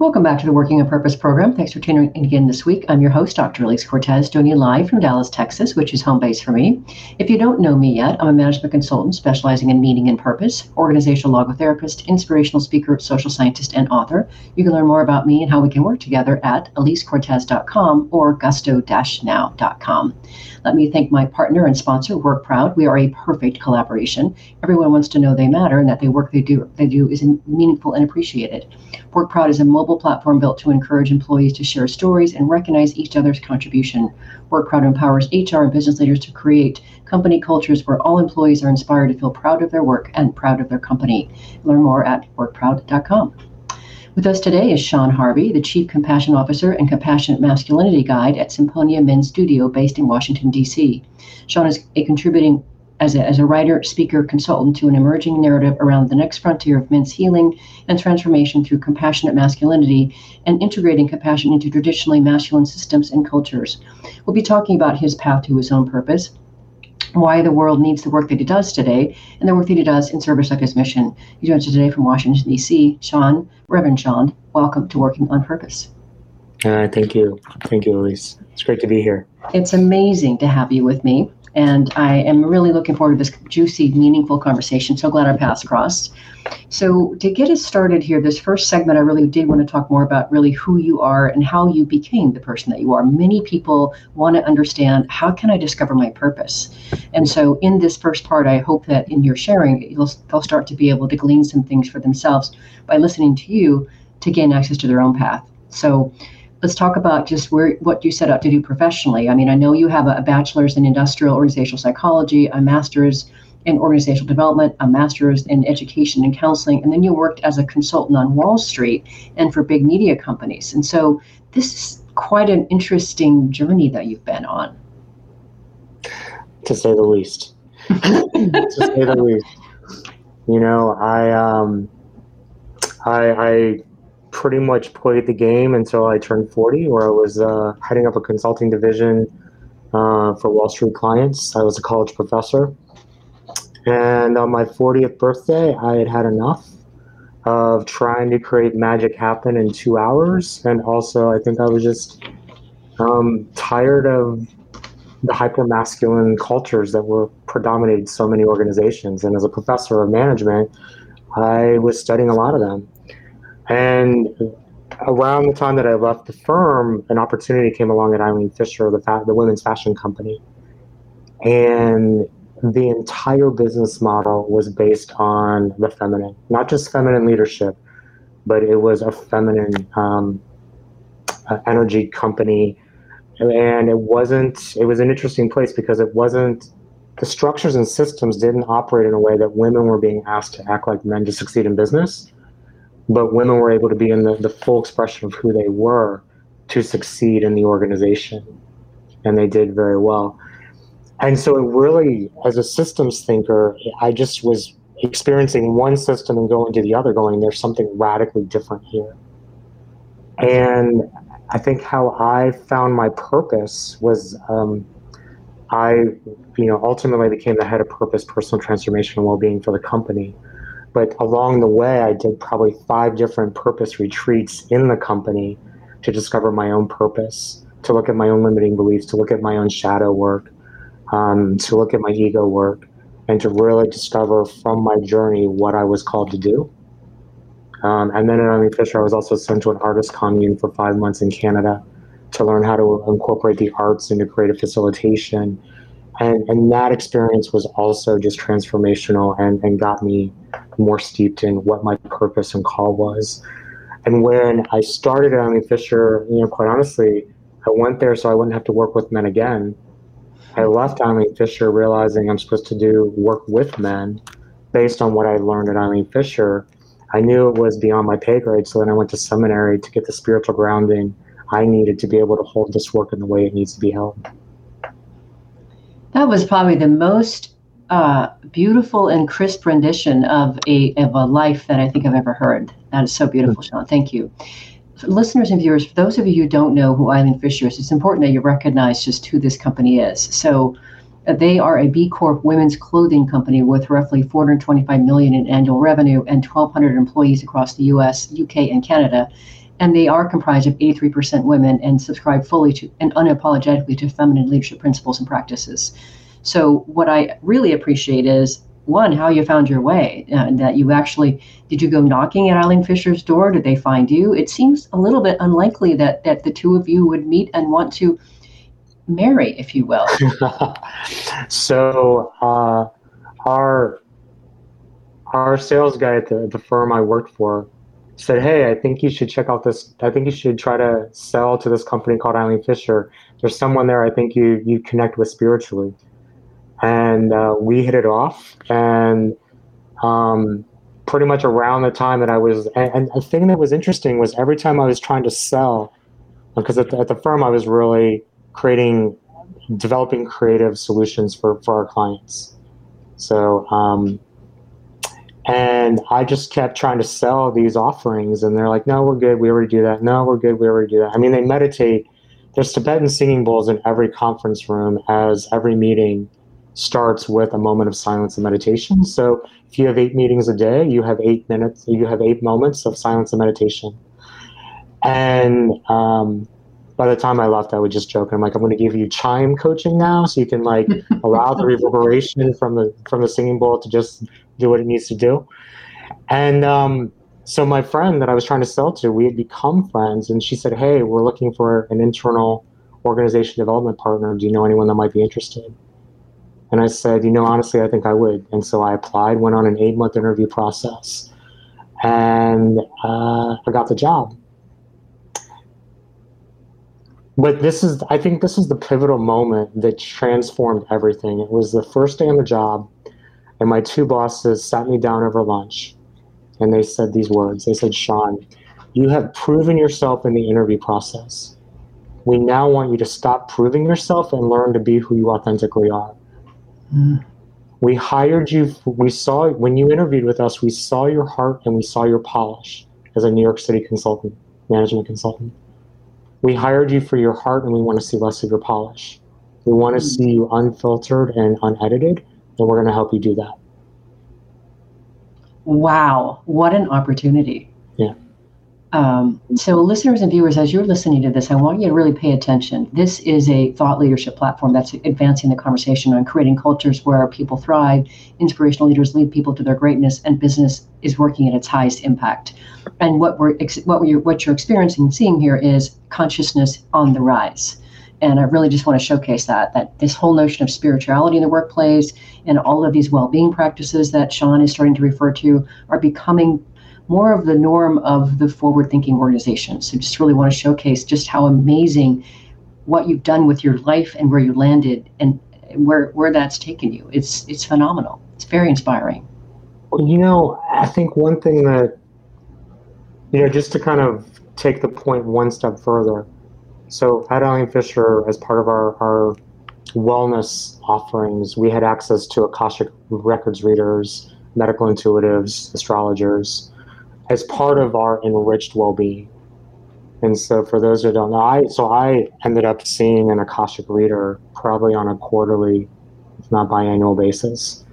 Welcome back to the Working on Purpose program. Thanks for tuning in again this week. I'm your host, Dr. Elise Cortes, doing you live from Dallas, Texas, which is home base for me. If you don't know me yet, I'm a management consultant specializing in meaning and purpose, organizational logotherapist, inspirational speaker, social scientist, and author. You can learn more about me and how we can work together at elisecortes.com or gusto-now.com. Let me thank my partner and sponsor, Work Proud. We are a perfect collaboration. Everyone wants to know they matter and that the work they do they do is meaningful and appreciated. Work Proud is a mobile platform built to encourage employees to share stories and recognize each other's contribution. Work Proud empowers HR and business leaders to create company cultures where all employees are inspired to feel proud of their work and proud of their company. Learn more at workproud.com. With us today is Sean Harvey, the Chief Compassion Officer and Compassionate Masculinity Guide at Symponia Men's Studio based in Washington, D.C. Sean is a contributing as a, as a writer, speaker, consultant to an emerging narrative around the next frontier of men's healing and transformation through compassionate masculinity and integrating compassion into traditionally masculine systems and cultures. We'll be talking about his path to his own purpose, why the world needs the work that he does today, and the work that he does in service of his mission. He joins us today from Washington, D.C. Sean, Reverend Sean, welcome to Working on Purpose. Uh, thank you. Thank you, Elise. It's great to be here. It's amazing to have you with me. And I am really looking forward to this juicy, meaningful conversation. So glad our paths crossed. So, to get us started here, this first segment, I really did want to talk more about really who you are and how you became the person that you are. Many people want to understand how can I discover my purpose? And so, in this first part, I hope that in your sharing, you'll, they'll start to be able to glean some things for themselves by listening to you to gain access to their own path. So, let's talk about just where what you set out to do professionally. I mean, I know you have a, a bachelor's in industrial organizational psychology, a master's in organizational development, a master's in education and counseling, and then you worked as a consultant on Wall Street and for big media companies. And so this is quite an interesting journey that you've been on. To say the least. to say the least. You know, I um I I pretty much played the game until I turned 40, where I was uh, heading up a consulting division uh, for Wall Street clients. I was a college professor. And on my 40th birthday, I had had enough of trying to create magic happen in two hours. And also, I think I was just um, tired of the hyper masculine cultures that were predominated so many organizations. And as a professor of management, I was studying a lot of them. And around the time that I left the firm, an opportunity came along at Eileen Fisher, the, fa- the women's fashion company. And the entire business model was based on the feminine, not just feminine leadership, but it was a feminine um, energy company. And it wasn't, it was an interesting place because it wasn't, the structures and systems didn't operate in a way that women were being asked to act like men to succeed in business but women were able to be in the, the full expression of who they were to succeed in the organization and they did very well. And so it really as a systems thinker i just was experiencing one system and going to the other going there's something radically different here. And i think how i found my purpose was um, i you know ultimately became the head of purpose personal transformation and well-being for the company but along the way, I did probably five different purpose retreats in the company to discover my own purpose, to look at my own limiting beliefs, to look at my own shadow work, um, to look at my ego work, and to really discover from my journey what I was called to do. Um, and then at Eileen Fisher, I was also sent to an artist commune for five months in Canada to learn how to incorporate the arts into creative facilitation and and that experience was also just transformational and and got me more steeped in what my purpose and call was and when i started at Eileen Fisher you know quite honestly i went there so i wouldn't have to work with men again I left Eileen Fisher realizing I'm supposed to do work with men based on what I learned at Eileen Fisher. I knew it was beyond my pay grade, so then I went to seminary to get the spiritual grounding I needed to be able to hold this work in the way it needs to be held. That was probably the most uh, beautiful and crisp rendition of a of a life that I think I've ever heard. That is so beautiful, Sean. Thank you. For listeners and viewers, for those of you who don't know who Eileen Fisher is, it's important that you recognize just who this company is. So uh, they are a B Corp women's clothing company with roughly 425 million in annual revenue and 1,200 employees across the U.S., U.K., and Canada. And they are comprised of 83% women and subscribe fully to and unapologetically to feminine leadership principles and practices. So what I really appreciate is one how you found your way uh, that you actually did you go knocking at eileen fisher's door? Did they find you? It seems a little bit unlikely that that the two of you would meet and want to marry if you will. So uh, our our sales guy at the, the firm i worked for said hey i think you should check out this i think you should try to sell to this company called eileen fisher there's someone there i think you you connect with spiritually and uh, we hit it off. And um, pretty much around the time that I was, and, and the thing that was interesting was every time I was trying to sell, because at the, at the firm I was really creating, developing creative solutions for for our clients. So, um, and I just kept trying to sell these offerings, and they're like, "No, we're good. We already do that. No, we're good. We already do that." I mean, they meditate. There's Tibetan singing bowls in every conference room, as every meeting starts with a moment of silence and meditation. So if you have eight meetings a day, you have eight minutes, you have eight moments of silence and meditation. And um, by the time I left, I would just joke. I'm like, I'm going to give you chime coaching now, so you can like allow the reverberation from the from the singing bowl to just do what it needs to do. And um, so my friend that I was trying to sell to, we had become friends, and she said, "Hey, we're looking for an internal organization development partner. Do you know anyone that might be interested?" And I said, you know, honestly, I think I would. And so I applied, went on an eight month interview process, and uh, I got the job. But this is, I think this is the pivotal moment that transformed everything. It was the first day on the job, and my two bosses sat me down over lunch, and they said these words. They said, Sean, you have proven yourself in the interview process. We now want you to stop proving yourself and learn to be who you authentically are. Mm. We hired you. We saw when you interviewed with us. We saw your heart and we saw your polish as a New York City consultant, management consultant. We hired you for your heart, and we want to see less of your polish. We want to mm. see you unfiltered and unedited, and we're going to help you do that. Wow, what an opportunity! Yeah. Um, so, listeners and viewers, as you're listening to this, I want you to really pay attention. This is a thought leadership platform that's advancing the conversation on creating cultures where people thrive, inspirational leaders lead people to their greatness, and business is working at its highest impact. And what we're what we're what you're experiencing and seeing here is consciousness on the rise. And I really just want to showcase that that this whole notion of spirituality in the workplace and all of these well-being practices that Sean is starting to refer to are becoming more of the norm of the forward thinking organization. So just really want to showcase just how amazing what you've done with your life and where you landed and where where that's taken you. It's it's phenomenal. It's very inspiring. Well, you know, I think one thing that you know, just to kind of take the point one step further. So at Eileen Fisher, as part of our, our wellness offerings, we had access to Akashic records readers, medical intuitives, astrologers, as part of our enriched well-being. And so, for those who don't know, I so I ended up seeing an akashic reader probably on a quarterly, if not biannual basis.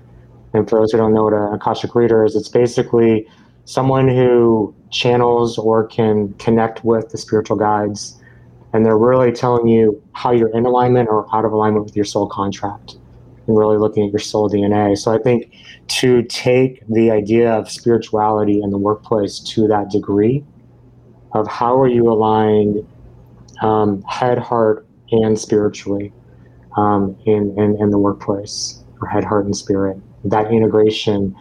And for those who don't know what an akashic reader is, it's basically someone who channels or can connect with the spiritual guides, and they're really telling you how you're in alignment or out of alignment with your soul contract and really looking at your soul DNA. So I think to take the idea of spirituality in the workplace to that degree of how are you aligned um, head, heart, and spiritually um, in, in, in the workplace, or head, heart, and spirit, that integration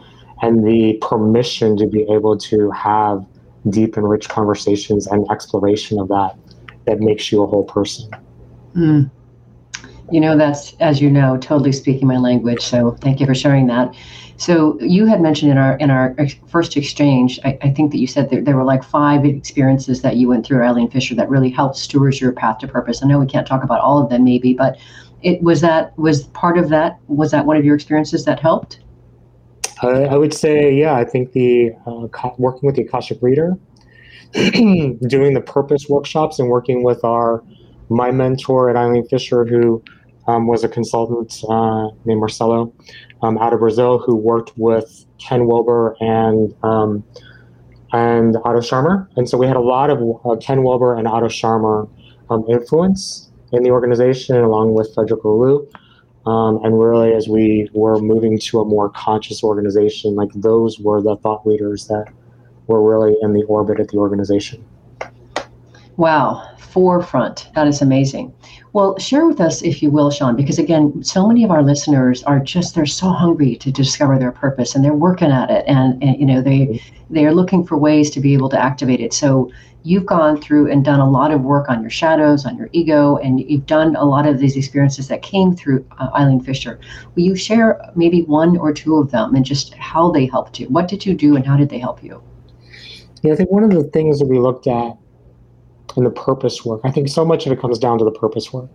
and the permission to be able to have deep and rich conversations and exploration of that that makes you a whole person. Mm. You know, that's, as you know, totally speaking my language. So thank you for sharing that. So you had mentioned in our in our first exchange, I, I think that you said that there were like five experiences that you went through, Eileen Fisher, that really helped steward your path to purpose. I know we can't talk about all of them, maybe, but it was that was part of that. Was that one of your experiences that helped? I, I would say, yeah. I think the uh, working with the Akashic Reader, doing the purpose workshops, and working with our my mentor at Eileen Fisher, who um, was a consultant uh, named Marcelo um, out of Brazil, who worked with Ken Wilber and um, and Otto Scharmer. And so we had a lot of uh, Ken Wilber and Otto Scharmer um, influence in the organization, along with Frederic Laloux. Um, and really, as we were moving to a more conscious organization, like those were the thought leaders that were really in the orbit of the organization. Wow, forefront. That is amazing. Well, share with us, if you will, Sean, because again, so many of our listeners are just they're so hungry to discover their purpose, and they're working at it, and, and you know they they are looking for ways to be able to activate it. So you've gone through and done a lot of work on your shadows, on your ego, and you've done a lot of these experiences that came through uh, Eileen Fisher. Will you share maybe one or two of them and just how they helped you? What did you do, and how did they help you? Yeah, I think one of the things that we looked at and the purpose work. I think so much of it comes down to the purpose work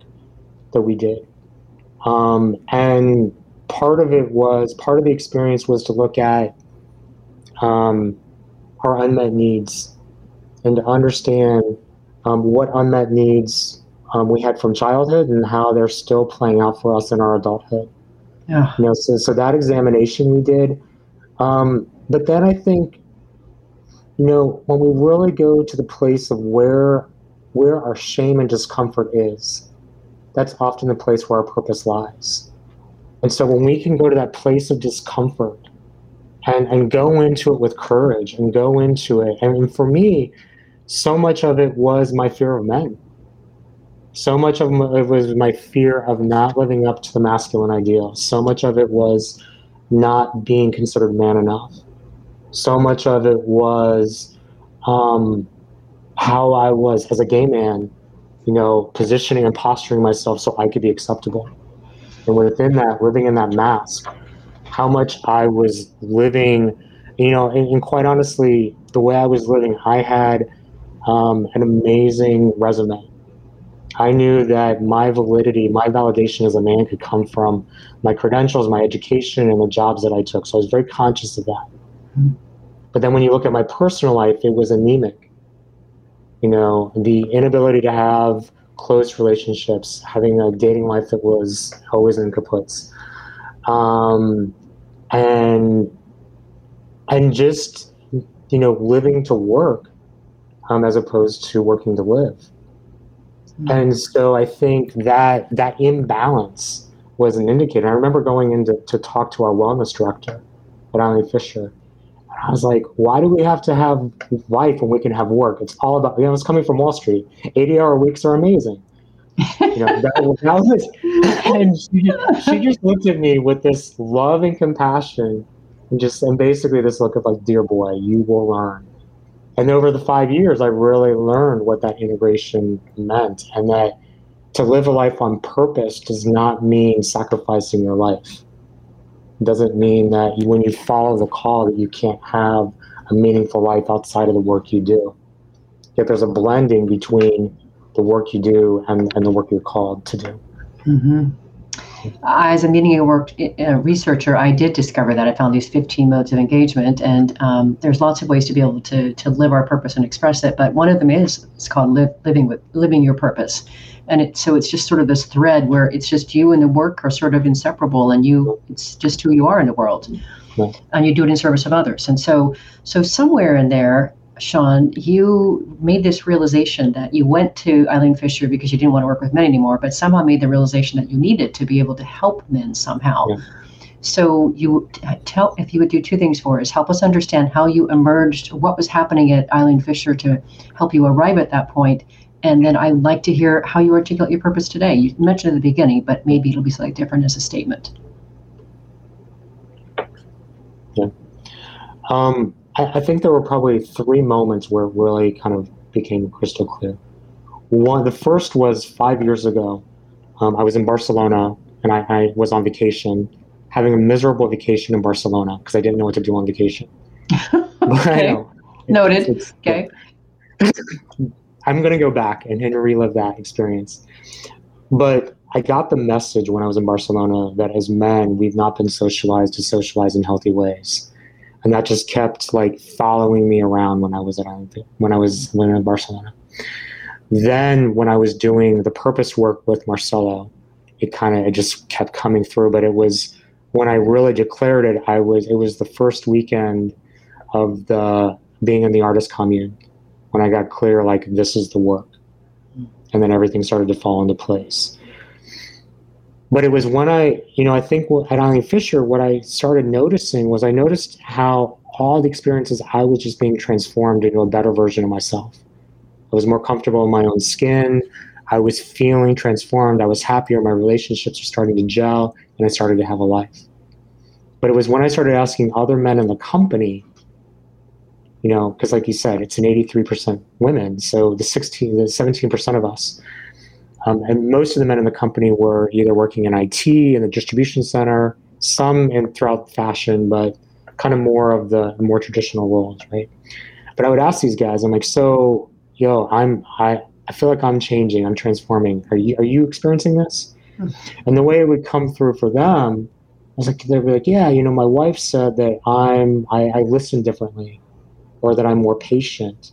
that we did. Um, and part of it was, part of the experience was to look at um, our unmet needs and to understand um, what unmet needs um, we had from childhood and how they're still playing out for us in our adulthood. Yeah. You know, so, so that examination we did. Um, but then I think you know, when we really go to the place of where where our shame and discomfort is, that's often the place where our purpose lies. And so when we can go to that place of discomfort and, and go into it with courage and go into it, and for me, so much of it was my fear of men. So much of it was my fear of not living up to the masculine ideal. So much of it was not being considered man enough so much of it was um, how I was as a gay man, you know, positioning and posturing myself so I could be acceptable. And within that, living in that mask, how much I was living, you know, and, and quite honestly, the way I was living, I had um, an amazing resume. I knew that my validity, my validation as a man could come from my credentials, my education, and the jobs that I took. So I was very conscious of that. But then when you look at my personal life, it was anemic. You know, the inability to have close relationships, having a dating life that was always in kaputs. Um, and and just you know living to work um, as opposed to working to live mm-hmm. and so i think that that imbalance was an indicator i remember going in to, to talk to our wellness director at Eileen Fisher I was like, why do we have to have life when we can have work? It's all about, you know, it's coming from Wall Street. 80 hour weeks are amazing. You know, that, that was, and she, she just looked at me with this love and compassion and just, and basically this look of like, dear boy, you will learn. And over the five years, I really learned what that integration meant and that to live a life on purpose does not mean sacrificing your life doesn't mean that you, when you follow the call that you can't have a meaningful life outside of the work you do. Yet there's a blending between the work you do and, and the work you're called to do. Mm-hmm. As a meaning and work uh, researcher, I did discover that I found these 15 modes of engagement, and um, there's lots of ways to be able to to live our purpose and express it. But one of them is it's called live, living with living your purpose, and it so it's just sort of this thread where it's just you and the work are sort of inseparable and you it's just who you are in the world. And you do it in service of others. And so so somewhere in there sean you made this realization that you went to eileen fisher because you didn't want to work with men anymore but somehow made the realization that you needed to be able to help men somehow yeah. So you tell if you would do two things for us, help us understand how you emerged, what was happening at Eileen Fisher to help you arrive at that point, and then I'd like to hear how you articulate your purpose today. You mentioned at the beginning, but maybe it'll be slightly different as a statement. Yeah. Um, I, I, think there were probably three moments where it really kind of became crystal clear. One, the first was five years ago. Um, I was in Barcelona and I, I, was on vacation, having a miserable vacation in Barcelona because I didn't know what to do on vacation. okay. Noted. It's, it's, okay. I'm going to go back and, and relive that experience. But I got the message when I was in Barcelona that as men, we've not been socialized to socialize in healthy ways. And that just kept like following me around when I was at when I was when in Barcelona. Then when I was doing the purpose work with Marcelo, it kind of it just kept coming through. But it was when I really declared it, I was it was the first weekend of the being in the artist commune when I got clear like this is the work. And then everything started to fall into place. But it was when I, you know, I think at Eileen Fisher, what I started noticing was I noticed how all the experiences I was just being transformed into a better version of myself. I was more comfortable in my own skin. I was feeling transformed. I was happier. My relationships were starting to gel, and I started to have a life. But it was when I started asking other men in the company, you know, because like you said, it's an 83% women. So the 16, the 17% of us, um, and most of the men in the company were either working in IT in the distribution center, some in throughout fashion, but kind of more of the more traditional roles, right? But I would ask these guys, I'm like, so yo, I'm I I feel like I'm changing, I'm transforming. Are you are you experiencing this? Hmm. And the way it would come through for them, I was like, they'd be like, yeah, you know, my wife said that I'm I, I listen differently, or that I'm more patient,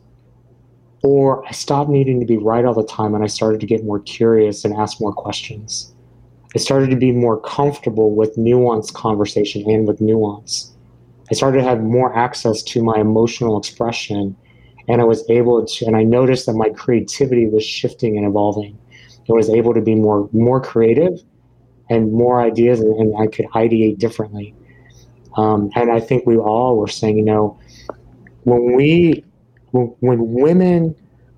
or I stopped needing to be right all the time and I started to get more curious and ask more questions. I started to be more comfortable with nuanced conversation and with nuance. I started to have more access to my emotional expression and I was able to, and I noticed that my creativity was shifting and evolving. I was able to be more more creative and more ideas, and, and I could ideate differently. Um, and I think we all were saying, you know, when we when, women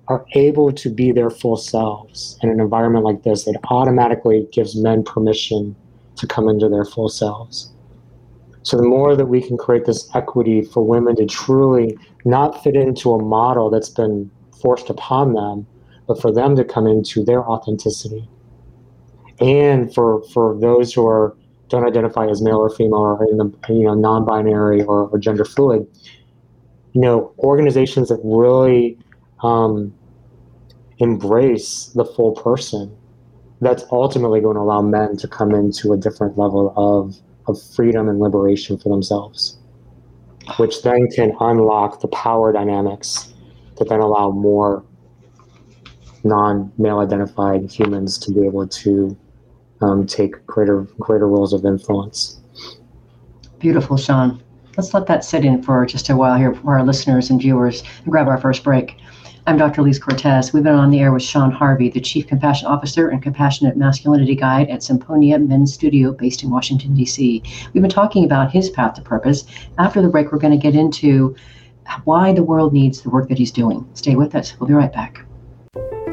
are able to be their full selves in an environment like this, it automatically gives men permission to come into their full selves. So the more that we can create this equity for women to truly not fit into a model that's been forced upon them, but for them to come into their authenticity. And for for those who are don't identify as male or female or in the you know non-binary or, or gender fluid, you know organizations that really um, embrace the full person, that's ultimately going to allow men to come into a different level of of freedom and liberation for themselves, which then can unlock the power dynamics that then allow more non male identified humans to be able to um, take greater greater roles of influence. Beautiful, Sean. Let's let that sit in for just a while here for our listeners and viewers and grab our first break. I'm Dr. Elise Cortes. We've been on the air with Sean Harvey, the Chief Compassion Officer and Compassionate Masculinity Guide at Symponia Men's Studio based in Washington, D.C. We've been talking about his path to purpose. After the break, we're going to get into why the world needs the work that he's doing. Stay with us. We'll be right back.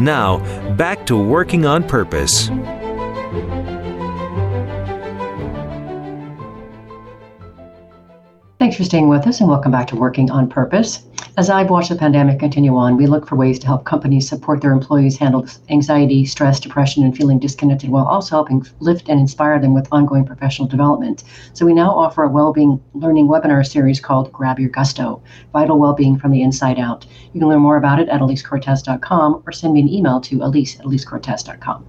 Now, back to working on purpose. Thanks for staying with us and welcome back to Working on Purpose. As I've watched the pandemic continue on, we look for ways to help companies support their employees handle anxiety, stress, depression, and feeling disconnected while also helping lift and inspire them with ongoing professional development. So we now offer a well-being learning webinar series called Grab Your Gusto, Vital Well-Being from the Inside Out. You can learn more about it at elisecortes.com or send me an email to elise at elisecortes.com.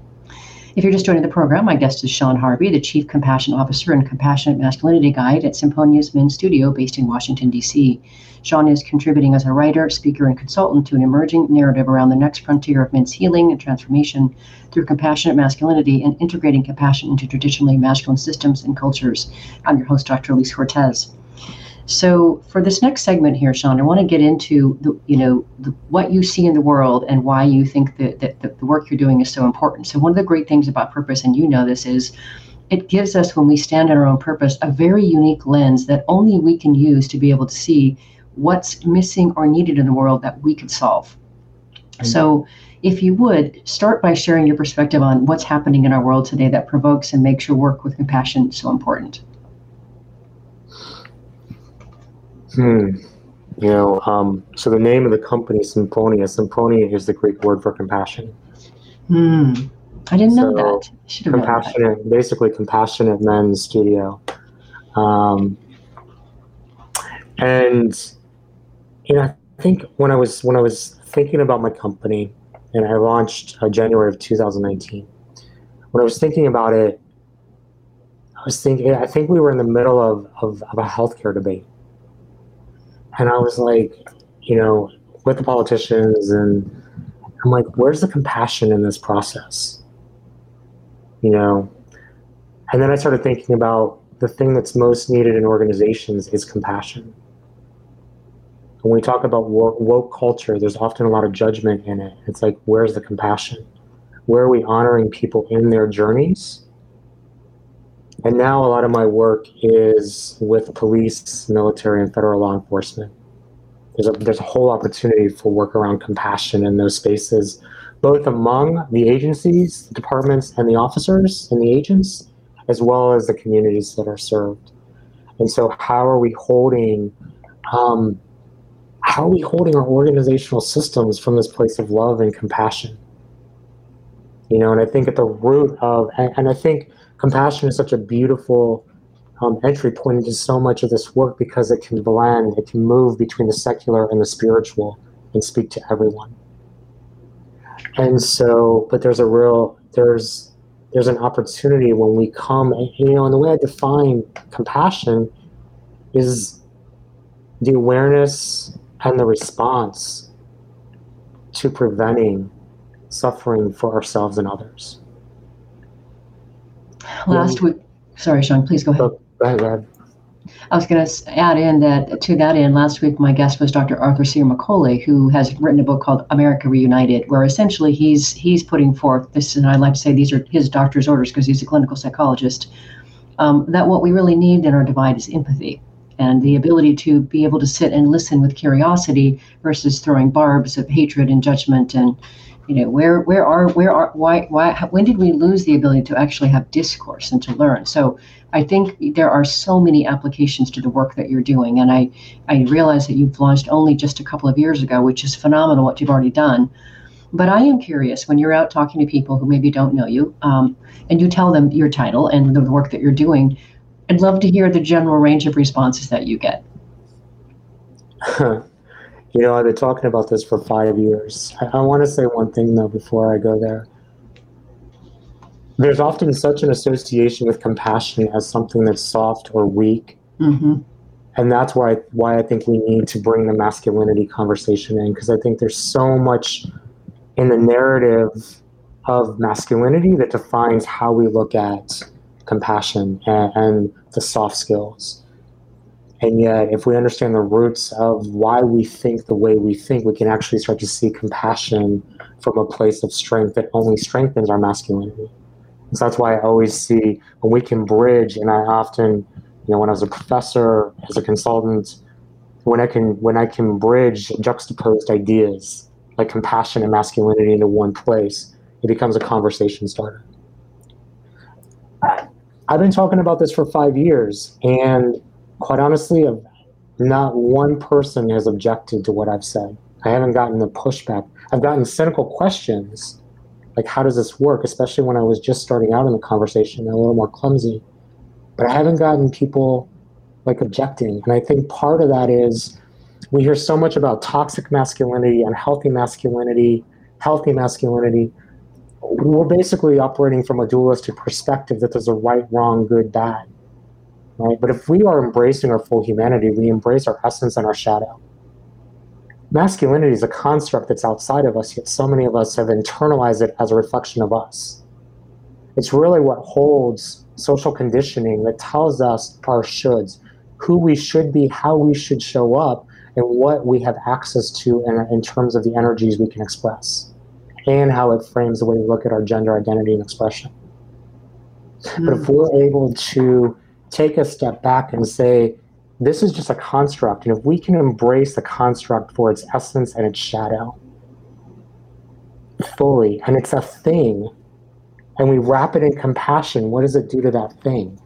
If you're just joining the program, my guest is Sean Harvey, the Chief Compassion Officer and Compassionate Masculinity Guide at Symponia's Men's Studio based in Washington, D.C. Sean is contributing as a writer, speaker, and consultant to an emerging narrative around the next frontier of men's healing and transformation through compassionate masculinity and integrating compassion into traditionally masculine systems and cultures. I'm your host, Dr. Elise Cortes. So for this next segment here, Sean, I want to get into the, you know, the, what you see in the world and why you think that, that, that the work you're doing is so important. So one of the great things about purpose, and you know this, is it gives us, when we stand on our own purpose, a very unique lens that only we can use to be able to see what's missing or needed in the world that we could solve. Mm-hmm. So if you would start by sharing your perspective on what's happening in our world today that provokes and makes your work with compassion so important. Hmm. You know, um, so the name of the company, Symponia, Symponia is the Greek word for compassion. Hmm. I didn't so know that. Should have compassionate, that. basically compassionate men's studio. Um, and you know, I think when I was when I was thinking about my company, and I launched uh, January of 2019. When I was thinking about it, I was thinking. I think we were in the middle of of, of a healthcare debate and I was like, you know, with the politicians, and I'm like, where's the compassion in this process? You know, and then I started thinking about the thing that's most needed in organizations is compassion. When we talk about woke, culture, there's often a lot of judgment in it. It's like, where's the compassion? Where are we honoring people in their journeys? And now a lot of my work is with police, military, and federal law enforcement. There's a, there's a whole opportunity for work around compassion in those spaces, both among the agencies, the departments, and the officers and the agents, as well as the communities that are served. And so, how are we holding, um, how are we holding our organizational systems from this place of love and compassion? You know, and I think at the root of, and, and I think compassion is such a beautiful um, entry point into so much of this work because it can blend, it can move between the secular and the spiritual and speak to everyone. And so, but there's a real, there's, there's an opportunity when we come, you know, and the way I define compassion is the awareness and the response to preventing suffering for ourselves and others. Last week, sorry, Sean, please go ahead. Go ahead, go ahead. I was going to add in that to that end, last week my guest was Dr. Arthur C. McCauley, who has written a book called America Reunited, where essentially he's he's putting forth this, and I like to say these are his doctor's orders because he's a clinical psychologist. Um, that what we really need in our divide is empathy and the ability to be able to sit and listen with curiosity versus throwing barbs of hatred and judgment and you know where where are where are why why when did we lose the ability to actually have discourse and to learn? So i think there are so many applications to the work that you're doing. And i i realize that you've launched only just a couple of years ago which is phenomenal what you've already done. But i am curious when you're out talking to people who maybe don't know you um, and you tell them your title and the work that you're doing i'd love to hear the general range of responses that you get You know, I've been talking about this for five years. I, I want to say one thing though before I go there. There's often such an association with compassion as something that's soft or weak. Mm-hmm. And that's why why I think we need to bring the masculinity conversation in because I think there's so much in the narrative of masculinity that defines how we look at compassion and, and the soft skills. And yet, if we understand the roots of why we think the way we think, we can actually start to see compassion from a place of strength that only strengthens our masculinity. So that's why I always see when we can bridge, and I often, you know, when I was a professor, as a consultant, when I can when I can bridge juxtaposed ideas like compassion and masculinity into one place, it becomes a conversation starter. I've been talking about this for five years, and quite honestly, not one person has objected to what I've said. I haven't gotten the pushback. I've gotten cynical questions, like how does this work? Especially when I was just starting out in the conversation, a little more clumsy. But I haven't gotten people like objecting, and I think part of that is we hear so much about toxic masculinity, unhealthy masculinity, healthy masculinity. We're basically operating from a dualistic perspective that there's a right, wrong, good, bad. Right? But if we are embracing our full humanity, we embrace our essence and our shadow. Masculinity is a construct that's outside of us, yet so many of us have internalized it as a reflection of us. It's really what holds social conditioning that tells us our shoulds, who we should be, how we should show up, and what we have access to in, in terms of the energies we can express, and how it frames the way we look at our gender identity and expression. Mm. But if hmm. we're able to take a step back and say, this is just a construct, and if we can embrace the construct for its essence and its shadow fully, and it's a thing and we wrap it in compassion, what does it do to that thing?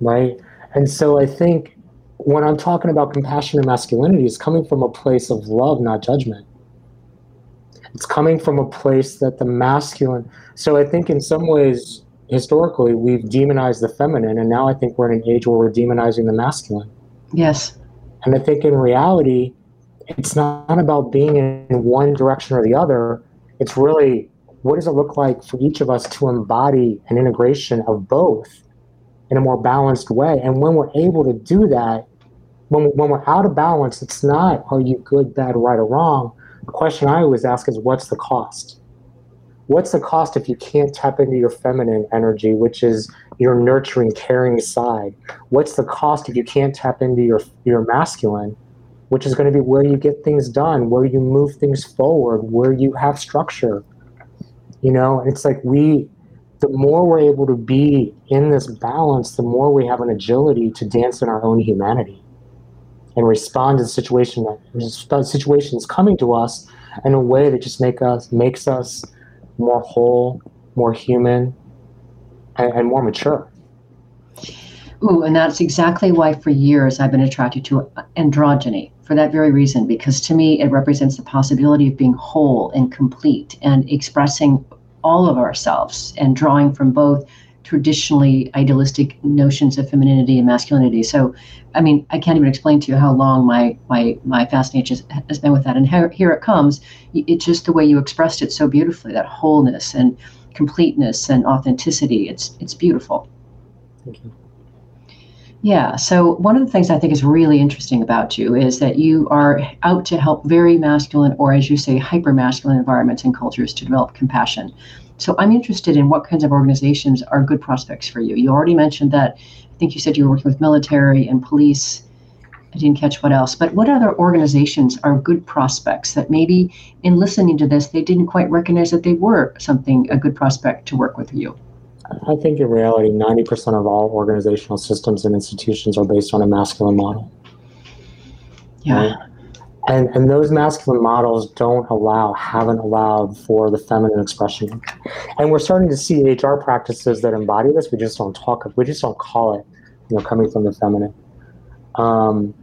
Right? And so I think when I'm talking about compassion and masculinity, it's coming from a place of love, not judgment. It's coming from a place that the masculine. So I think in some ways, historically, we've demonized the feminine, and now I think we're in an age where we're demonizing the masculine. Yes. And I think in reality, it's not about being in one direction or the other. It's really what does it look like for each of us to embody an integration of both in a more balanced way? And when we're able to do that, when, when we're out of balance, it's not are you good, bad, right, or wrong. The question I always ask is what's the cost? What's the cost if you can't tap into your feminine energy, which is your nurturing, caring side? What's the cost if you can't tap into your your masculine, which is going to be where you get things done, where you move things forward, where you have structure, you know it's like we the more we're able to be in this balance the more we have an agility to dance in our own humanity and respond to the situation that situations coming to us in a way that just make us makes us more whole more human and, and more mature. Ooh, and that's exactly why for years I've been attracted to androgyny for that very reason, because to me it represents the possibility of being whole and complete and expressing all of ourselves and drawing from both traditionally idealistic notions of femininity and masculinity. So, I mean, I can't even explain to you how long my my my fascination has been with that. And here, here it comes. It's just the way you expressed it so beautifully. That wholeness and completeness and authenticity. It's it's beautiful. Thank you. Yeah. So one of the things I think is really interesting about you is that you are out to help very masculine, or as you say, hyper masculine environments and cultures to develop compassion. So I'm interested in what kinds of organizations are good prospects for you. You already mentioned that. I think you said you were working with military and police. I didn't catch what else, but what other organizations are good prospects that maybe in listening to this they didn't quite recognize that they were something a good prospect to work with you? I think in reality, 90% of all organizational systems and institutions are based on a masculine model. Yeah. Right? And, and those masculine models don't allow, haven't allowed for the feminine expression. And we're starting to see HR practices that embody this. We just don't talk, of we just don't call it, you know, coming from the feminine. Um,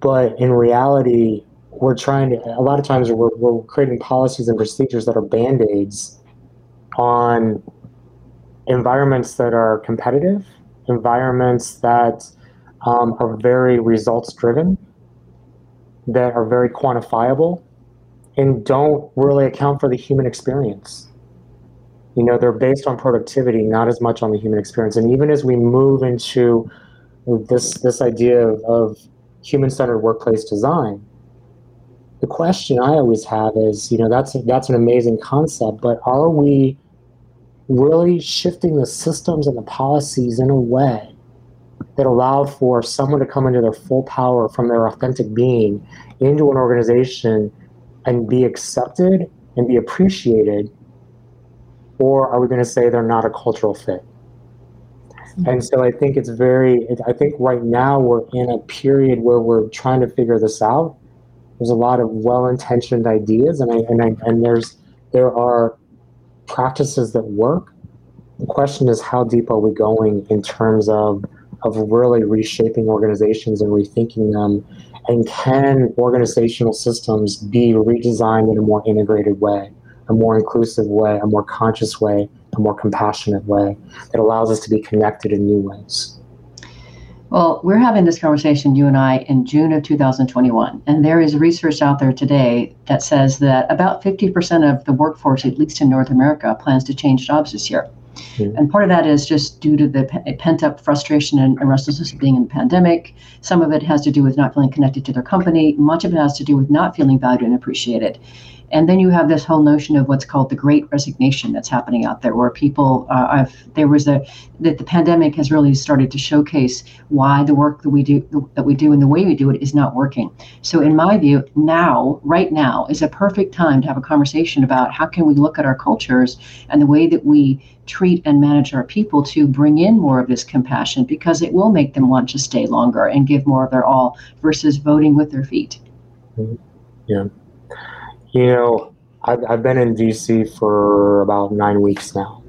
but in reality, we're trying to, a lot of times we're, we're creating policies and procedures that are band aids on environments that are competitive, environments that um, are very results driven, that are very quantifiable, and don't really account for the human experience. You know, they're based on productivity, not as much on the human experience. And even as we move into this this idea of, human-centered workplace design, the question I always have is, you know, that's that's an amazing concept, but are we really shifting the systems and the policies in a way that allow for someone to come into their full power from their authentic being into an organization and be accepted and be appreciated or are we going to say they're not a cultural fit? Hmm. And so i think it's very i think right now we're in a period where we're trying to figure this out. There's a lot of well-intentioned ideas and I, and I, and there's there are practices that work. The question is, how deep are we going in terms of of really reshaping organizations and rethinking them? And can organizational systems be redesigned in a more integrated way, a more inclusive way, a more conscious way, a more compassionate way that allows us to be connected in new ways? Well, we're having this conversation, you and I, in June of 2021. And there is research out there today that says that about 50% of the workforce, at least in North America, plans to change jobs this year. Mm-hmm. And part of that is just due to the pent up frustration and restlessness of being in the pandemic. Some of it has to do with not feeling connected to their company. Much of it has to do with not feeling valued and appreciated. And then you have this whole notion of what's called the Great Resignation that's happening out there, where people, uh, I've, there was a that the pandemic has really started to showcase why the work that we do that we do and the way we do it is not working. So, in my view, now, right now, is a perfect time to have a conversation about how can we look at our cultures and the way that we treat and manage our people to bring in more of this compassion because it will make them want to stay longer and give more of their all versus voting with their feet. Yeah. You know, I've, I've been in DC for about nine weeks now.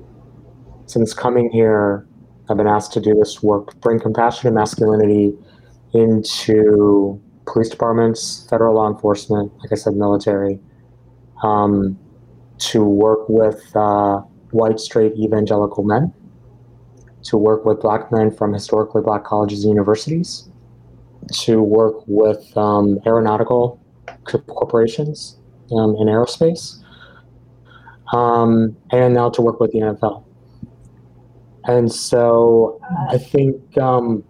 Since coming here, I've been asked to do this work, bring compassion and masculinity into police departments, federal law enforcement, like I said, military, um, to work with uh, white, straight, evangelical men, to work with black men from historically black colleges and universities, to work with um, aeronautical corporations, um, in aerospace, um, and now to work with the NFL. And so I think um,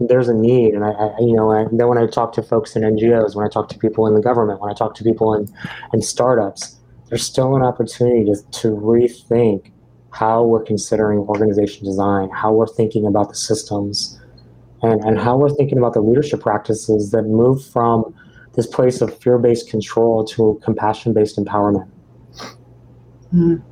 there's a need, and I, I you know, and then when I talk to folks in NGOs, when I talk to people in the government, when I talk to people in, in startups, there's still an opportunity to, to rethink how we're considering organization design, how we're thinking about the systems, and, and how we're thinking about the leadership practices that move from this place of fear based control to compassion based empowerment. Mm.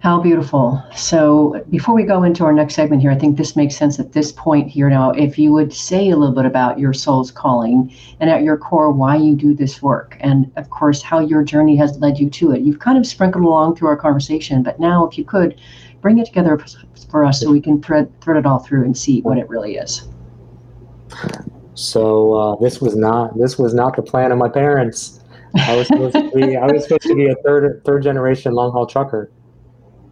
How beautiful. So, before we go into our next segment here, I think this makes sense at this point here now. If you would say a little bit about your soul's calling and at your core, why you do this work, and of course, how your journey has led you to it. You've kind of sprinkled along through our conversation, but now, if you could bring it together for us so we can thread, thread it all through and see what it really is. So uh, this was not this was not the plan of my parents. I was supposed to be I was supposed to be a third third generation long haul trucker.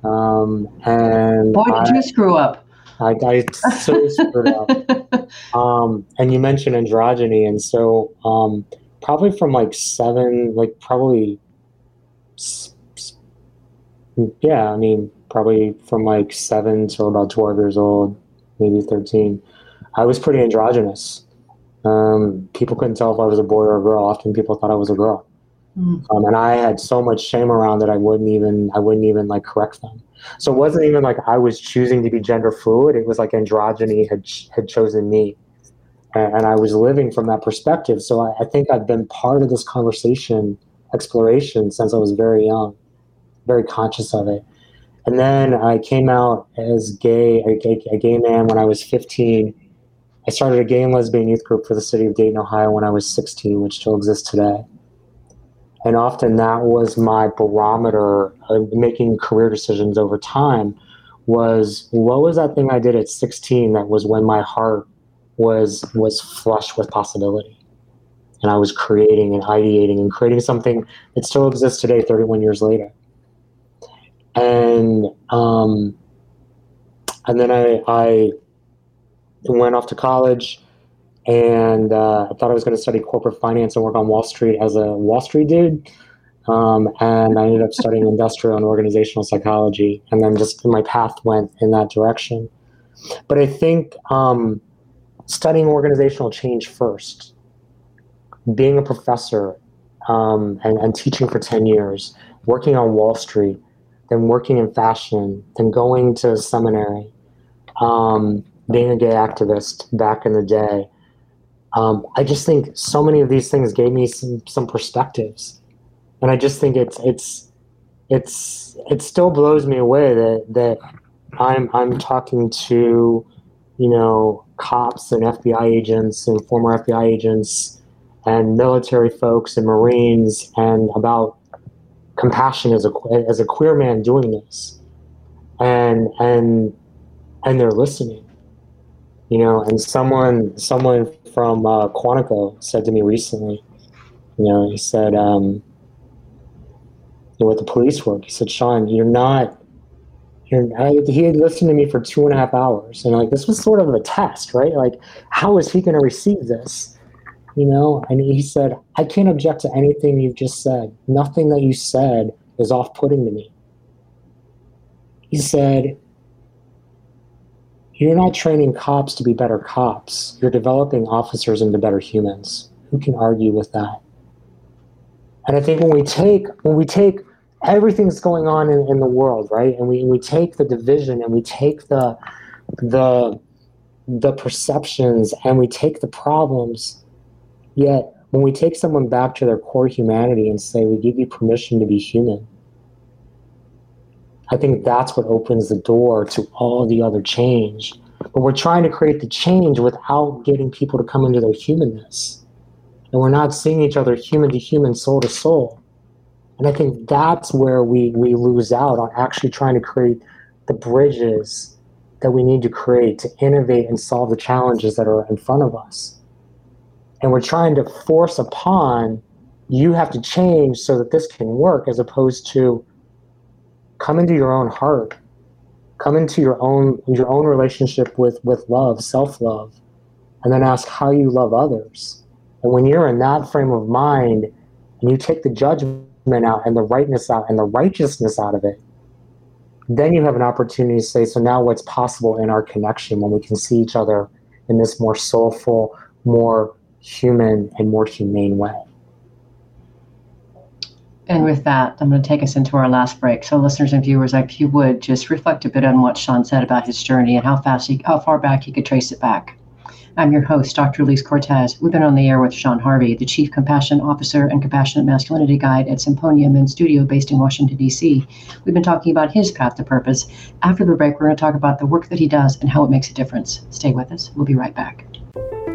Um, and boy, did I, you screw up! I, I so screwed up. Um, and you mentioned androgyny, and so um, probably from like seven, like probably, yeah, I mean probably from like seven to about twelve years old, maybe thirteen. I was pretty androgynous. Um, people couldn't tell if I was a boy or a girl. Often people thought I was a girl. Mm. Um, and I had so much shame around that I wouldn't even I wouldn't even like correct them. So it wasn't even like I was choosing to be gender fluid. It was like androgyny had had chosen me, and, and I was living from that perspective. So I, I, think I've been part of this conversation exploration since I was very young, very conscious of it. And then I came out as gay, a, a, a gay man when I was 15 I started a gay and lesbian youth group for the city of Dayton, Ohio when I was 16, which still exists today. And often that was my barometer of making career decisions over time was what was that thing I did at 16 that was when my heart was was flush with possibility. And I was creating and ideating and creating something that still exists today, 31 years later. And um, and then I, I went off to college and uh, I thought I was going to study corporate finance and work on Wall Street as a Wall Street dude. Um, and I ended up studying industrial and organizational psychology, and then just my path went in that direction. But I think um, studying organizational change first, being a professor um, and, and teaching for 10 years, working on Wall Street, then working in fashion, then going to seminary, um, being a gay activist back in the day, um, I just think so many of these things gave me some some perspectives, and I just think it's it's it's it still blows me away that that I'm I'm talking to you know cops and FBI agents and former FBI agents and military folks and Marines and about compassion as a as a queer man doing this, and and and they're listening you know and someone someone from uh, quantico said to me recently you know he said um, you know, with the police work. He said sean you're not and I, he had listened to me for two and a half hours and like this was sort of a test right? Like how is he going to receive this? You know and he said i can't object to anything you've just said. Nothing that you said is off-putting to me. He said you're not training cops to be better cops you're developing officers into better humans who can argue with that and i think when we take when we take everything's going on in, in the world, right? And we, and we take the division and we take the the the perceptions and we take the problems. Yet when we take someone back to their core humanity and say, we give you permission to be human, I think that's what opens the door to all the other change. But we're trying to create the change without getting people to come into their humanness. And we're not seeing each other human to human, soul to soul. And I think that's where we, we lose out on actually trying to create the bridges that we need to create to innovate and solve the challenges that are in front of us. And we're trying to force upon you have to change so that this can work as opposed to come into your own heart come into your own your own relationship with with love self-love and then ask how you love others and when you're in that frame of mind and you take the judgment out and the rightness out and the righteousness out of it, then you have an opportunity to say, so now what's possible in our connection when we can see each other in this more soulful, more human, and more humane way. And with that, I'm going to take us into our last break. So, listeners and viewers, if you would just reflect a bit on what Sean said about his journey and how fast he, how far back he could trace it back. I'm your host, Dr. Elise Cortes. We've been on the air with Sean Harvey, the Chief Compassion Officer and Compassionate Masculinity Guide at Symponia Men's Studio based in Washington, D.C. We've been talking about his path to purpose. After the break, we're going to talk about the work that he does and how it makes a difference. Stay with us. We'll be right back.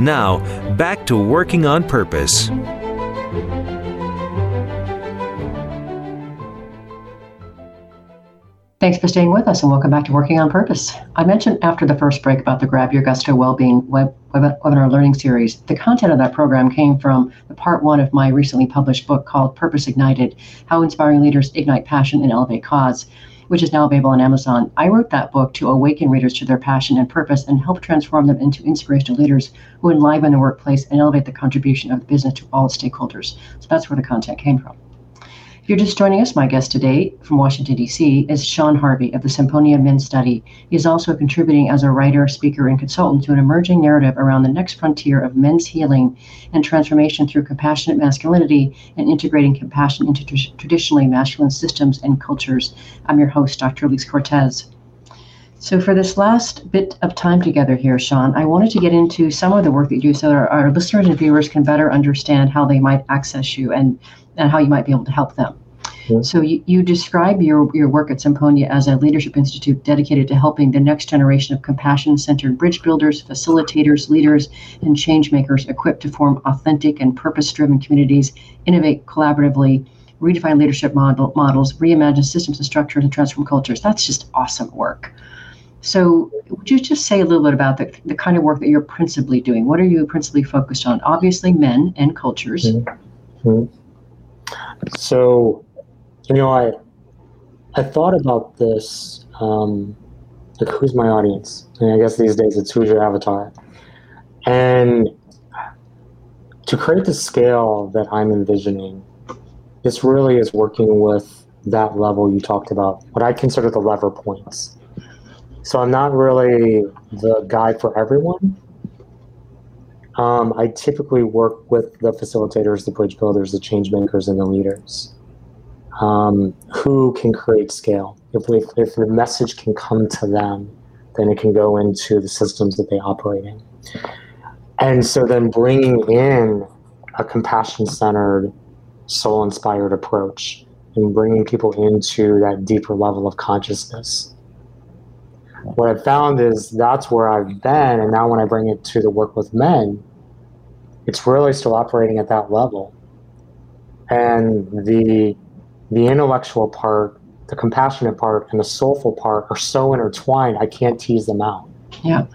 Now, back to working on purpose. Thanks for staying with us and welcome back to Working on Purpose. I mentioned after the first break about the Grab Your Gusto Wellbeing web, web, webinar learning series. The content of that program came from the part one of my recently published book called Purpose Ignited How Inspiring Leaders Ignite Passion and Elevate Cause which is now available on Amazon. I wrote that book to awaken readers to their passion and purpose and help transform them into inspirational leaders who enliven the workplace and elevate the contribution of the business to all stakeholders. So that's where the content came from you're just joining us, my guest today from Washington, D.C., is Sean Harvey of the Symponia Men's Study. He is also contributing as a writer, speaker, and consultant to an emerging narrative around the next frontier of men's healing and transformation through compassionate masculinity and integrating compassion into tr- traditionally masculine systems and cultures. I'm your host, Dr. Elise Cortes. So, for this last bit of time together here, Sean, I wanted to get into some of the work that you do so our, our listeners and viewers can better understand how they might access you and, and how you might be able to help them. So you, you describe your, your work at Symponia as a leadership institute dedicated to helping the next generation of compassion-centered bridge builders, facilitators, leaders, and change makers equipped to form authentic and purpose-driven communities, innovate collaboratively, redefine leadership model, models, reimagine systems and structures, and transform cultures. That's just awesome work. So, would you just say a little bit about the, the kind of work that you're principally doing? What are you principally focused on? Obviously, men and cultures. Mm-hmm. So, you know, I I thought about this. Um, like, who's my audience? I guess these days it's who's your avatar, and to create the scale that I'm envisioning, this really is working with that level you talked about. What I consider the lever points. So I'm not really the guy for everyone. Um, I typically work with the facilitators, the bridge builders, the change makers, and the leaders um, who can create scale. If, we, if the message can come to them, then it can go into the systems that they operate in. And so then bringing in a compassion centered, soul inspired approach and bringing people into that deeper level of consciousness. What I've found is that's where I've been, and now when I bring it to the work with men, it's really still operating at that level. And the the intellectual part, the compassionate part, and the soulful part are so intertwined, I can't tease them out. Yeah.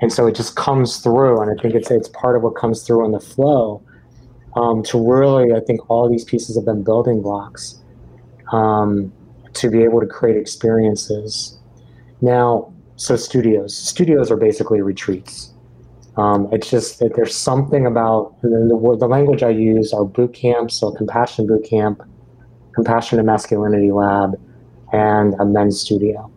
And so it just comes through, and I think it's it's part of what comes through in the flow. Um, to really, I think all these pieces have been building blocks um, to be able to create experiences. Now, so studios, studios are basically retreats. Um, it's just that there's something about the, the, language I use are boot camps, so compassion boot camp, compassion and masculinity lab, and a men's studio.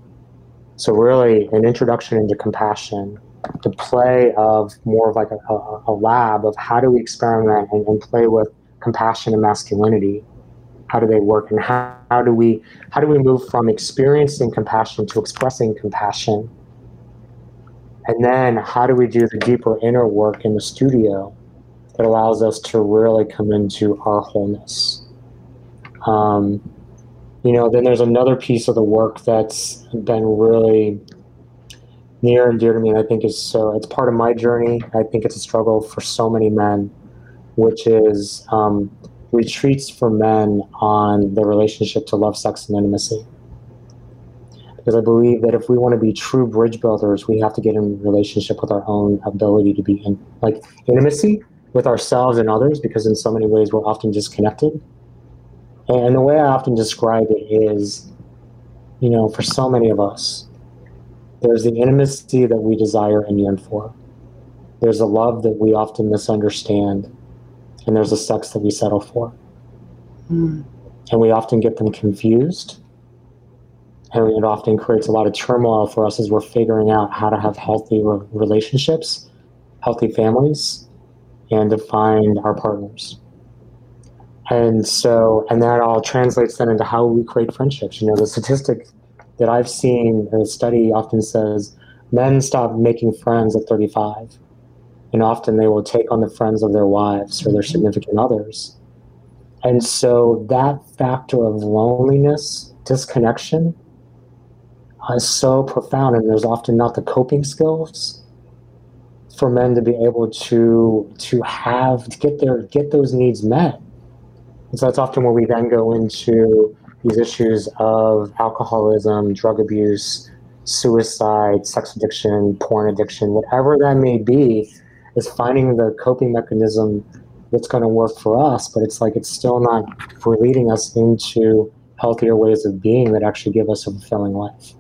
So really, an introduction into compassion, the play of more of like a, a, a lab of how do we experiment and, and, play with compassion and masculinity. How do they work, and how, how do we how do we move from experiencing compassion to expressing compassion? And then how do we do the deeper inner work in the studio that allows us to really come into our wholeness? Um, you know, then there's another piece of the work that's been really near and dear to me, and I think is so. It's part of my journey. I think it's a struggle for so many men, which is um, retreats for men on the relationship to love, sex, and intimacy. Because I believe that if we want to be true bridge builders, we have to get in relationship with our own ability to be in like intimacy with ourselves and others. Because in so many ways, we're often disconnected and the way I often describe it is, you know, for so many of us, there's the intimacy that we desire and yearn for. There's a love that we often misunderstand, and there's a sex that we settle for. Mm. And we often get them confused. And it often creates a lot of turmoil for us as we're figuring out how to have healthy relationships, healthy families, and to find our partners. And so, and that all translates then into how we create friendships. You know, the statistic that I've seen, a study often says men stop making friends at 35. And often they will take on the friends of their wives or their significant others. And so that factor of loneliness, disconnection, is so profound. And there's often not the coping skills for men to be able to to have to get their get those needs met and so that's often where we then go into these issues of alcoholism, drug abuse, suicide, sex addiction, porn addiction, whatever that may be, is finding the coping mechanism that's going to work for us. But it's like it's still not for leading us into healthier ways of being that actually give us a fulfilling life.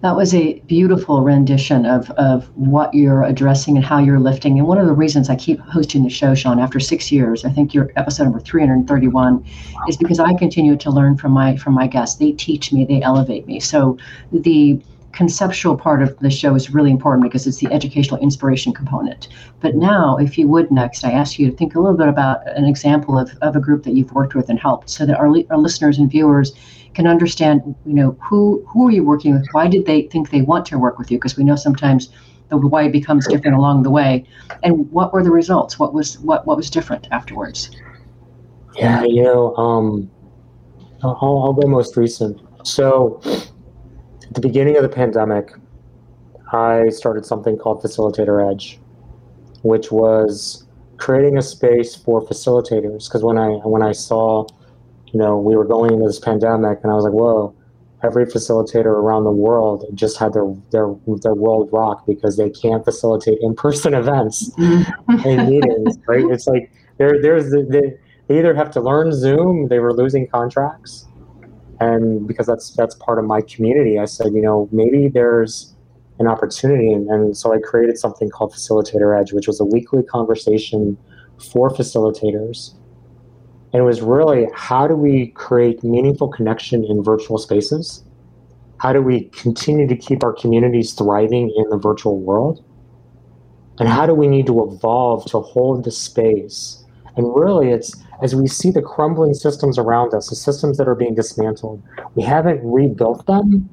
That was a beautiful rendition of, of what you're addressing and how you're lifting. And one of the reasons I keep hosting the show, Sean, after six years, I think you're episode number 331, is because I continue to learn from my from my guests. They teach me, they elevate me. So the conceptual part of the show is really important because it's the educational inspiration component. But now, if you would next, I ask you to think a little bit about an example of, of a group that you've worked with and helped so that our, our listeners and viewers can understand, you know, who who are you working with? Why did they think they want to work with you? Because we know sometimes the why becomes different along the way. And what were the results? What was what what was different afterwards? Yeah, you know, um, I'll, I'll go most recent. So, at the beginning of the pandemic, I started something called Facilitator Edge, which was creating a space for facilitators. Because when I when I saw you know, we were going into this pandemic, and I was like, whoa, every facilitator around the world just had their their their world rock because they can't facilitate in person events and meetings, right? It's like there there's the, the, they either have to learn Zoom, they were losing contracts, and because that's that's part of my community, I said, you know, maybe there's an opportunity, and, and so I created something called Facilitator Edge, which was a weekly conversation for facilitators and it was really how do we create meaningful connection in virtual spaces? How do we continue to keep our communities thriving in the virtual world? And how do we need to evolve to hold the space? And really, it's as we see the crumbling systems around us, the systems that are being dismantled, we haven't rebuilt them.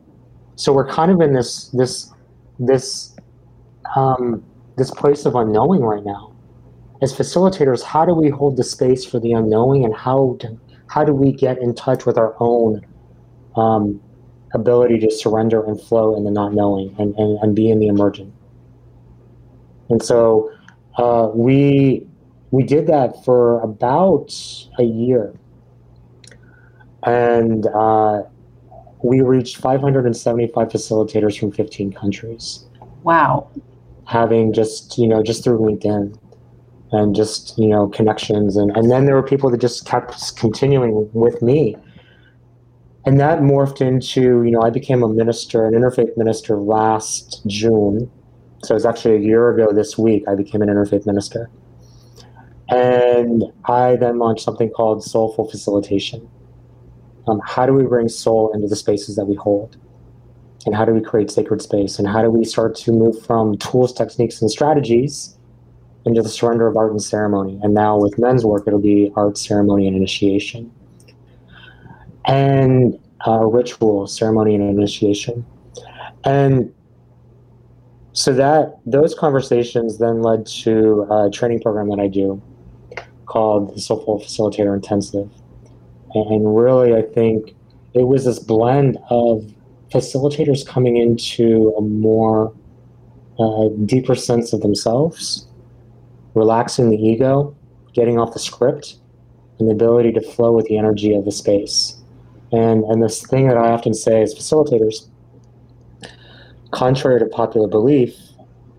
So we're kind of in this this this um, this place of unknowing right now. As facilitators, how do we hold the space for the unknowing, and how do, how do we get in touch with our own um, ability to surrender and flow in the not knowing and, and, and be in the emergent? And so uh, we we did that for about a year, and uh, we reached 575 facilitators from 15 countries. Wow! Having just you know just through LinkedIn and just you know connections. And and then there were people that just kept continuing with me. And that morphed into you know i became a minister an interfaith minister last june. So it was actually a year ago this week i became an interfaith minister. And i then launched something called soulful facilitation. Um, how do we bring soul into the spaces that we hold? And how do we create sacred space? And how do we start to move from tools techniques and strategies into the surrender of art and ceremony. And now with men's work it'll be art ceremony and initiation. And uh, ritual ceremony and initiation. And so that those conversations then led to a training program that i do called the soulful facilitator intensive. And really i think it was this blend of facilitators coming into a more uh, deeper sense of themselves relaxing the ego getting off the script and the ability to flow with the energy of the space and and this thing that I often say as facilitators, contrary to popular belief,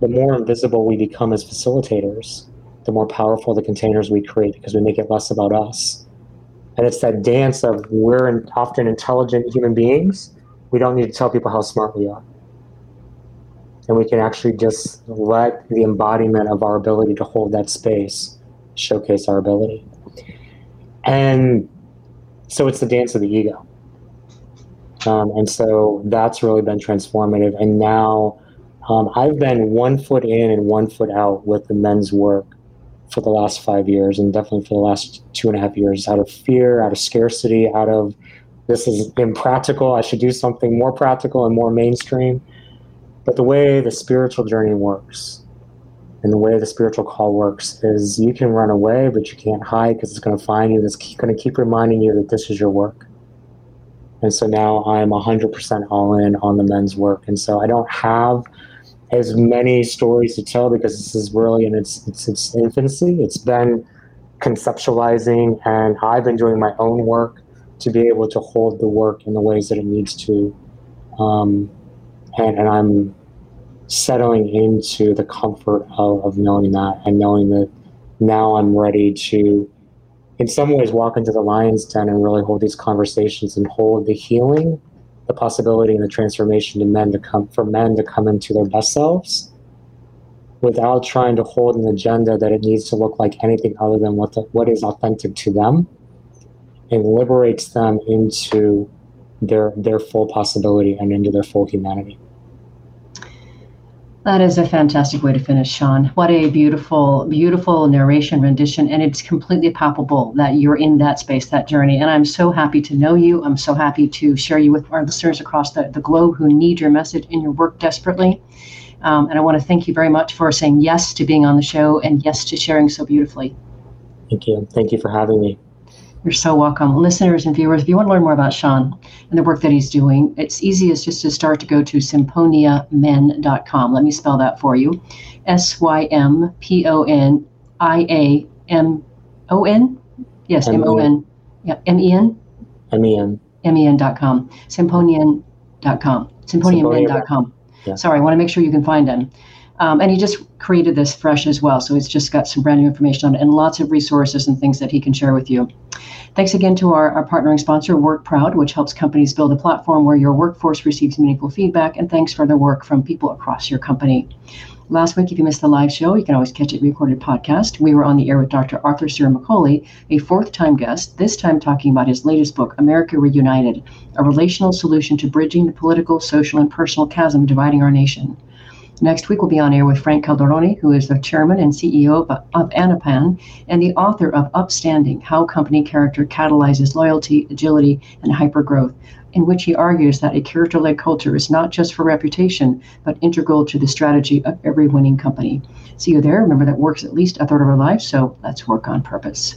the more invisible we become as facilitators, the more powerful the containers we create because we make it less about us. And it's that dance of we're often intelligent human beings. We don't need to tell people how smart we are. And we can actually just let the embodiment of our ability to hold that space showcase our ability. And so it's the dance of the ego. Um, and so that's really been transformative. And now um, I've been one foot in and one foot out with the men's work for the last five years, and definitely for the last two and a half years, out of fear, out of scarcity, out of this is impractical. I should do something more practical and more mainstream. But the way the spiritual journey works and the way the spiritual call works is you can run away, but you can't hide because it's going to find you. It's going to keep reminding you that this is your work. And so now I'm 100% all in on the men's work. And so I don't have as many stories to tell because this is really in its, its, its infancy. It's been conceptualizing, and I've been doing my own work to be able to hold the work in the ways that it needs to. Um, and, and I'm settling into the comfort of, of knowing that and knowing that now I'm ready to, in some ways, walk into the lion's den and really hold these conversations and hold the healing, the possibility and the transformation to men to come for men to come into their best selves without trying to hold an agenda that it needs to look like anything other than what the, what is authentic to them and liberates them into their their full possibility and into their full humanity. That is a fantastic way to finish, Sean. What a beautiful, beautiful narration rendition. And it's completely palpable that you're in that space, that journey. And I'm so happy to know you. I'm so happy to share you with our listeners across the, the globe who need your message and your work desperately. Um, and I want to thank you very much for saying yes to being on the show and yes to sharing so beautifully. Thank you. Thank you for having me. You're so welcome. Listeners and viewers, if you want to learn more about Sean and the work that he's doing, it's easiest just to start to go to symponiamen.com. Let me spell that for you S Y M P O N I A M O N? Yes, M O N. Yeah, M E N? M E N. M E N.com. Symponian.com. Symponiamen.com. Yeah. Sorry, I want to make sure you can find him. Um, and he just created this fresh as well. So he's just got some brand new information on it and lots of resources and things that he can share with you. Thanks again to our, our partnering sponsor, Work Proud, which helps companies build a platform where your workforce receives meaningful feedback. And thanks for the work from people across your company. Last week, if you missed the live show, you can always catch it recorded podcast. We were on the air with Dr. Arthur Ciaramicoli, a fourth time guest, this time talking about his latest book, America Reunited, a relational solution to bridging the political, social, and personal chasm dividing our nation. Next week, we'll be on air with Frank Calderoni, who is the chairman and CEO of, of Anaplan and the author of Upstanding How Company Character Catalyzes Loyalty, Agility, and Hypergrowth, in which he argues that a character led culture is not just for reputation, but integral to the strategy of every winning company. See you there. Remember that work's at least a third of our life, so let's work on purpose.